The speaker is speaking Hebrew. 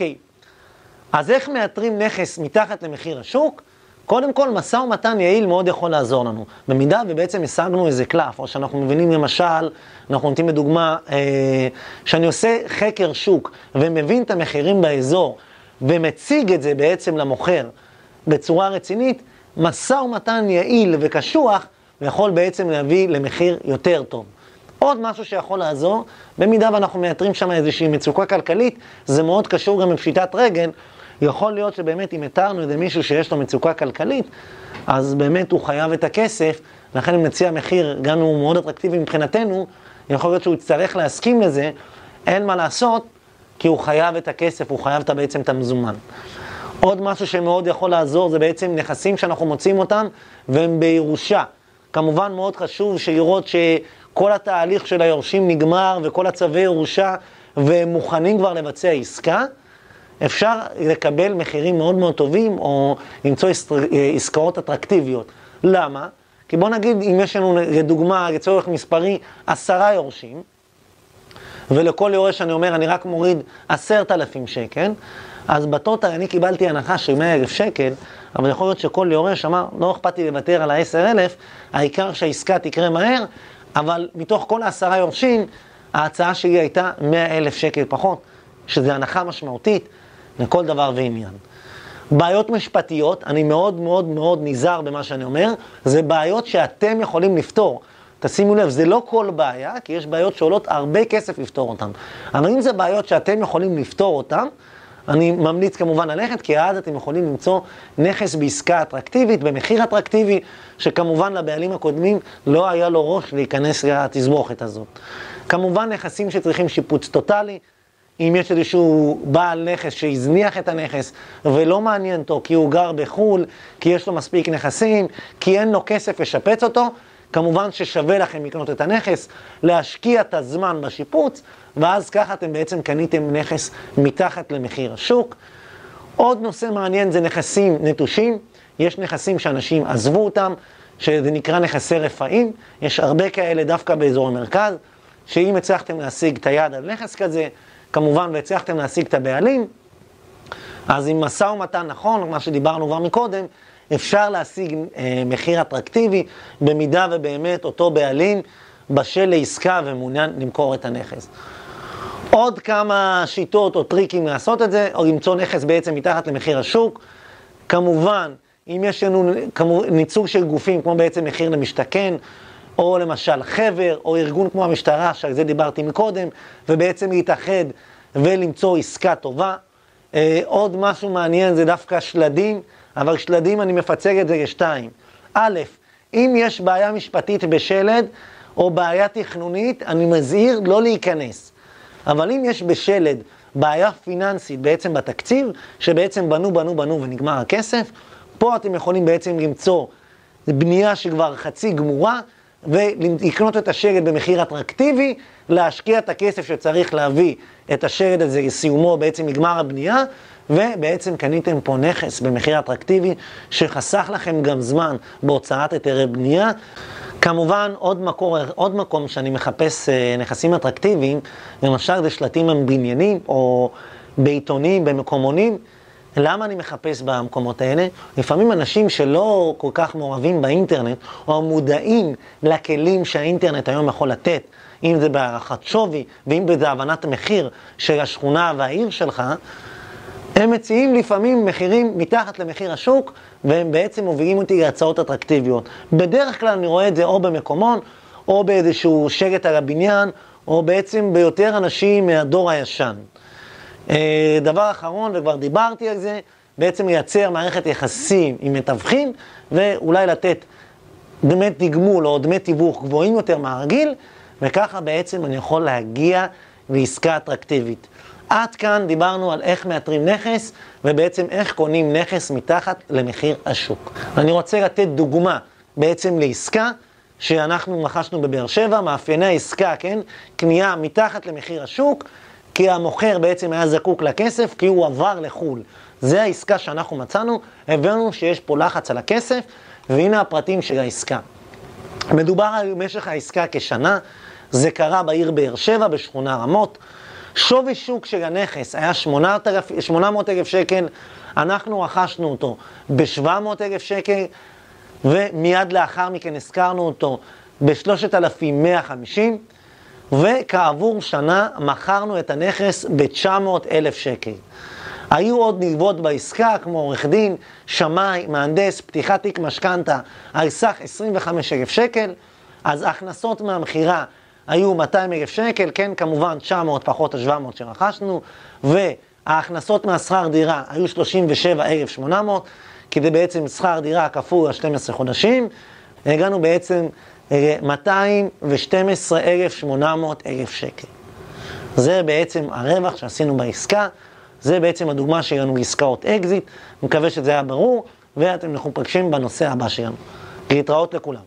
אוקיי, אז איך מאתרים נכס מתחת למחיר השוק? קודם כל, משא ומתן יעיל מאוד יכול לעזור לנו. במידה ובעצם השגנו איזה קלף, או שאנחנו מבינים למשל, אנחנו נותנים לדוגמה, אה, שאני עושה חקר שוק ומבין את המחירים באזור, ומציג את זה בעצם למוכר בצורה רצינית, משא ומתן יעיל וקשוח יכול בעצם להביא למחיר יותר טוב. עוד משהו שיכול לעזור, במידה ואנחנו מייתרים שם איזושהי מצוקה כלכלית, זה מאוד קשור גם בפשיטת רגל. יכול להיות שבאמת אם התרנו איזה מישהו שיש לו מצוקה כלכלית, אז באמת הוא חייב את הכסף, לכן אם נציע מחיר, גם אם הוא מאוד אטרקטיבי מבחינתנו, יכול להיות שהוא יצטרך להסכים לזה, אין מה לעשות, כי הוא חייב את הכסף, הוא חייב את, בעצם את המזומן. עוד משהו שמאוד יכול לעזור זה בעצם נכסים שאנחנו מוצאים אותם והם בירושה. כמובן מאוד חשוב לראות שכל התהליך של היורשים נגמר וכל הצווי ירושה והם מוכנים כבר לבצע עסקה. אפשר לקבל מחירים מאוד מאוד טובים או למצוא עסקאות אטרקטיביות. למה? כי בוא נגיד אם יש לנו לדוגמה, לצורך מספרי, עשרה יורשים, ולכל יורש אני אומר, אני רק מוריד עשרת אלפים שקל, אז בטוטל אני קיבלתי הנחה של מאה אלף שקל, אבל יכול להיות שכל יורש אמר, לא אכפת לי לוותר על העשר אלף, העיקר שהעסקה תקרה מהר, אבל מתוך כל העשרה יורשים, ההצעה שלי הייתה מאה אלף שקל פחות, שזה הנחה משמעותית לכל דבר ועניין. בעיות משפטיות, אני מאוד מאוד מאוד נזהר במה שאני אומר, זה בעיות שאתם יכולים לפתור. תשימו לב, זה לא כל בעיה, כי יש בעיות שעולות הרבה כסף לפתור אותן. אבל אם זה בעיות שאתם יכולים לפתור אותן, אני ממליץ כמובן ללכת, כי אז אתם יכולים למצוא נכס בעסקה אטרקטיבית, במחיר אטרקטיבי, שכמובן לבעלים הקודמים לא היה לו ראש להיכנס לתסבוכת הזאת. כמובן נכסים שצריכים שיפוץ טוטאלי, אם יש איזשהו בעל נכס שהזניח את הנכס ולא מעניין אותו כי הוא גר בחו"ל, כי יש לו מספיק נכסים, כי אין לו כסף לשפץ אותו, כמובן ששווה לכם לקנות את הנכס, להשקיע את הזמן בשיפוץ, ואז ככה אתם בעצם קניתם נכס מתחת למחיר השוק. עוד נושא מעניין זה נכסים נטושים. יש נכסים שאנשים עזבו אותם, שזה נקרא נכסי רפאים. יש הרבה כאלה דווקא באזור המרכז, שאם הצלחתם להשיג את היד על נכס כזה, כמובן והצלחתם להשיג את הבעלים, אז עם משא ומתן נכון, מה שדיברנו כבר מקודם, אפשר להשיג אה, מחיר אטרקטיבי, במידה ובאמת אותו בעלים בשל לעסקה ומעוניין למכור את הנכס. עוד כמה שיטות או טריקים לעשות את זה, או למצוא נכס בעצם מתחת למחיר השוק. כמובן, אם יש לנו ניצוג של גופים כמו בעצם מחיר למשתכן, או למשל חבר, או ארגון כמו המשטרה, שעל זה דיברתי מקודם, ובעצם להתאחד ולמצוא עסקה טובה. אה, עוד משהו מעניין זה דווקא שלדים, אבל שלדים אני מפצג את זה לשתיים. א', אם יש בעיה משפטית בשלד, או בעיה תכנונית, אני מזהיר לא להיכנס. אבל אם יש בשלד בעיה פיננסית בעצם בתקציב, שבעצם בנו, בנו, בנו ונגמר הכסף, פה אתם יכולים בעצם למצוא בנייה שכבר חצי גמורה, ולקנות את השלד במחיר אטרקטיבי, להשקיע את הכסף שצריך להביא את השלד הזה לסיומו, בעצם נגמר הבנייה, ובעצם קניתם פה נכס במחיר אטרקטיבי, שחסך לכם גם זמן בהוצאת היתרי בנייה. כמובן, עוד, מקור, עוד מקום שאני מחפש אה, נכסים אטרקטיביים, למשל זה שלטים עם בניינים, או בעיתונים, במקומונים. למה אני מחפש במקומות האלה? לפעמים אנשים שלא כל כך מעורבים באינטרנט, או מודעים לכלים שהאינטרנט היום יכול לתת, אם זה בהערכת שווי, ואם זה הבנת המחיר של השכונה והעיר שלך, הם מציעים לפעמים מחירים מתחת למחיר השוק, והם בעצם מובילים אותי להצעות אטרקטיביות. בדרך כלל אני רואה את זה או במקומון, או באיזשהו שלט על הבניין, או בעצם ביותר אנשים מהדור הישן. אה, דבר אחרון, וכבר דיברתי על זה, בעצם לייצר מערכת יחסים עם מתווכים, ואולי לתת דמי תגמול או דמי תיווך גבוהים יותר מהרגיל, וככה בעצם אני יכול להגיע לעסקה אטרקטיבית. עד כאן דיברנו על איך מאתרים נכס, ובעצם איך קונים נכס מתחת למחיר השוק. אני רוצה לתת דוגמה בעצם לעסקה שאנחנו רכשנו בבאר שבע, מאפייני העסקה, כן? קנייה מתחת למחיר השוק, כי המוכר בעצם היה זקוק לכסף, כי הוא עבר לחו"ל. זה העסקה שאנחנו מצאנו, הבנו שיש פה לחץ על הכסף, והנה הפרטים של העסקה. מדובר על משך העסקה כשנה, זה קרה בעיר באר שבע, בשכונה רמות. שווי שוק של הנכס היה 800 אלף שקל, אנחנו רכשנו אותו ב-700 אלף שקל, ומיד לאחר מכן הזכרנו אותו ב-3,150, וכעבור שנה מכרנו את הנכס ב-900 אלף שקל. היו עוד נלוות בעסקה, כמו עורך דין, שמאי, מהנדס, פתיחת תיק משכנתה, על סך 25 אלף שקל, אז הכנסות מהמכירה היו 200 אלף שקל, כן, כמובן 900 פחות ה-700 שרכשנו, וההכנסות מהשכר דירה היו 37,800, כי זה בעצם שכר דירה כפול ה-12 חודשים, הגענו בעצם ל-212,800 אלף שקל. זה בעצם הרווח שעשינו בעסקה, זה בעצם הדוגמה שלנו לעסקאות אקזיט, מקווה שזה היה ברור, ואתם אנחנו נפגשים בנושא הבא שלנו. להתראות לכולם.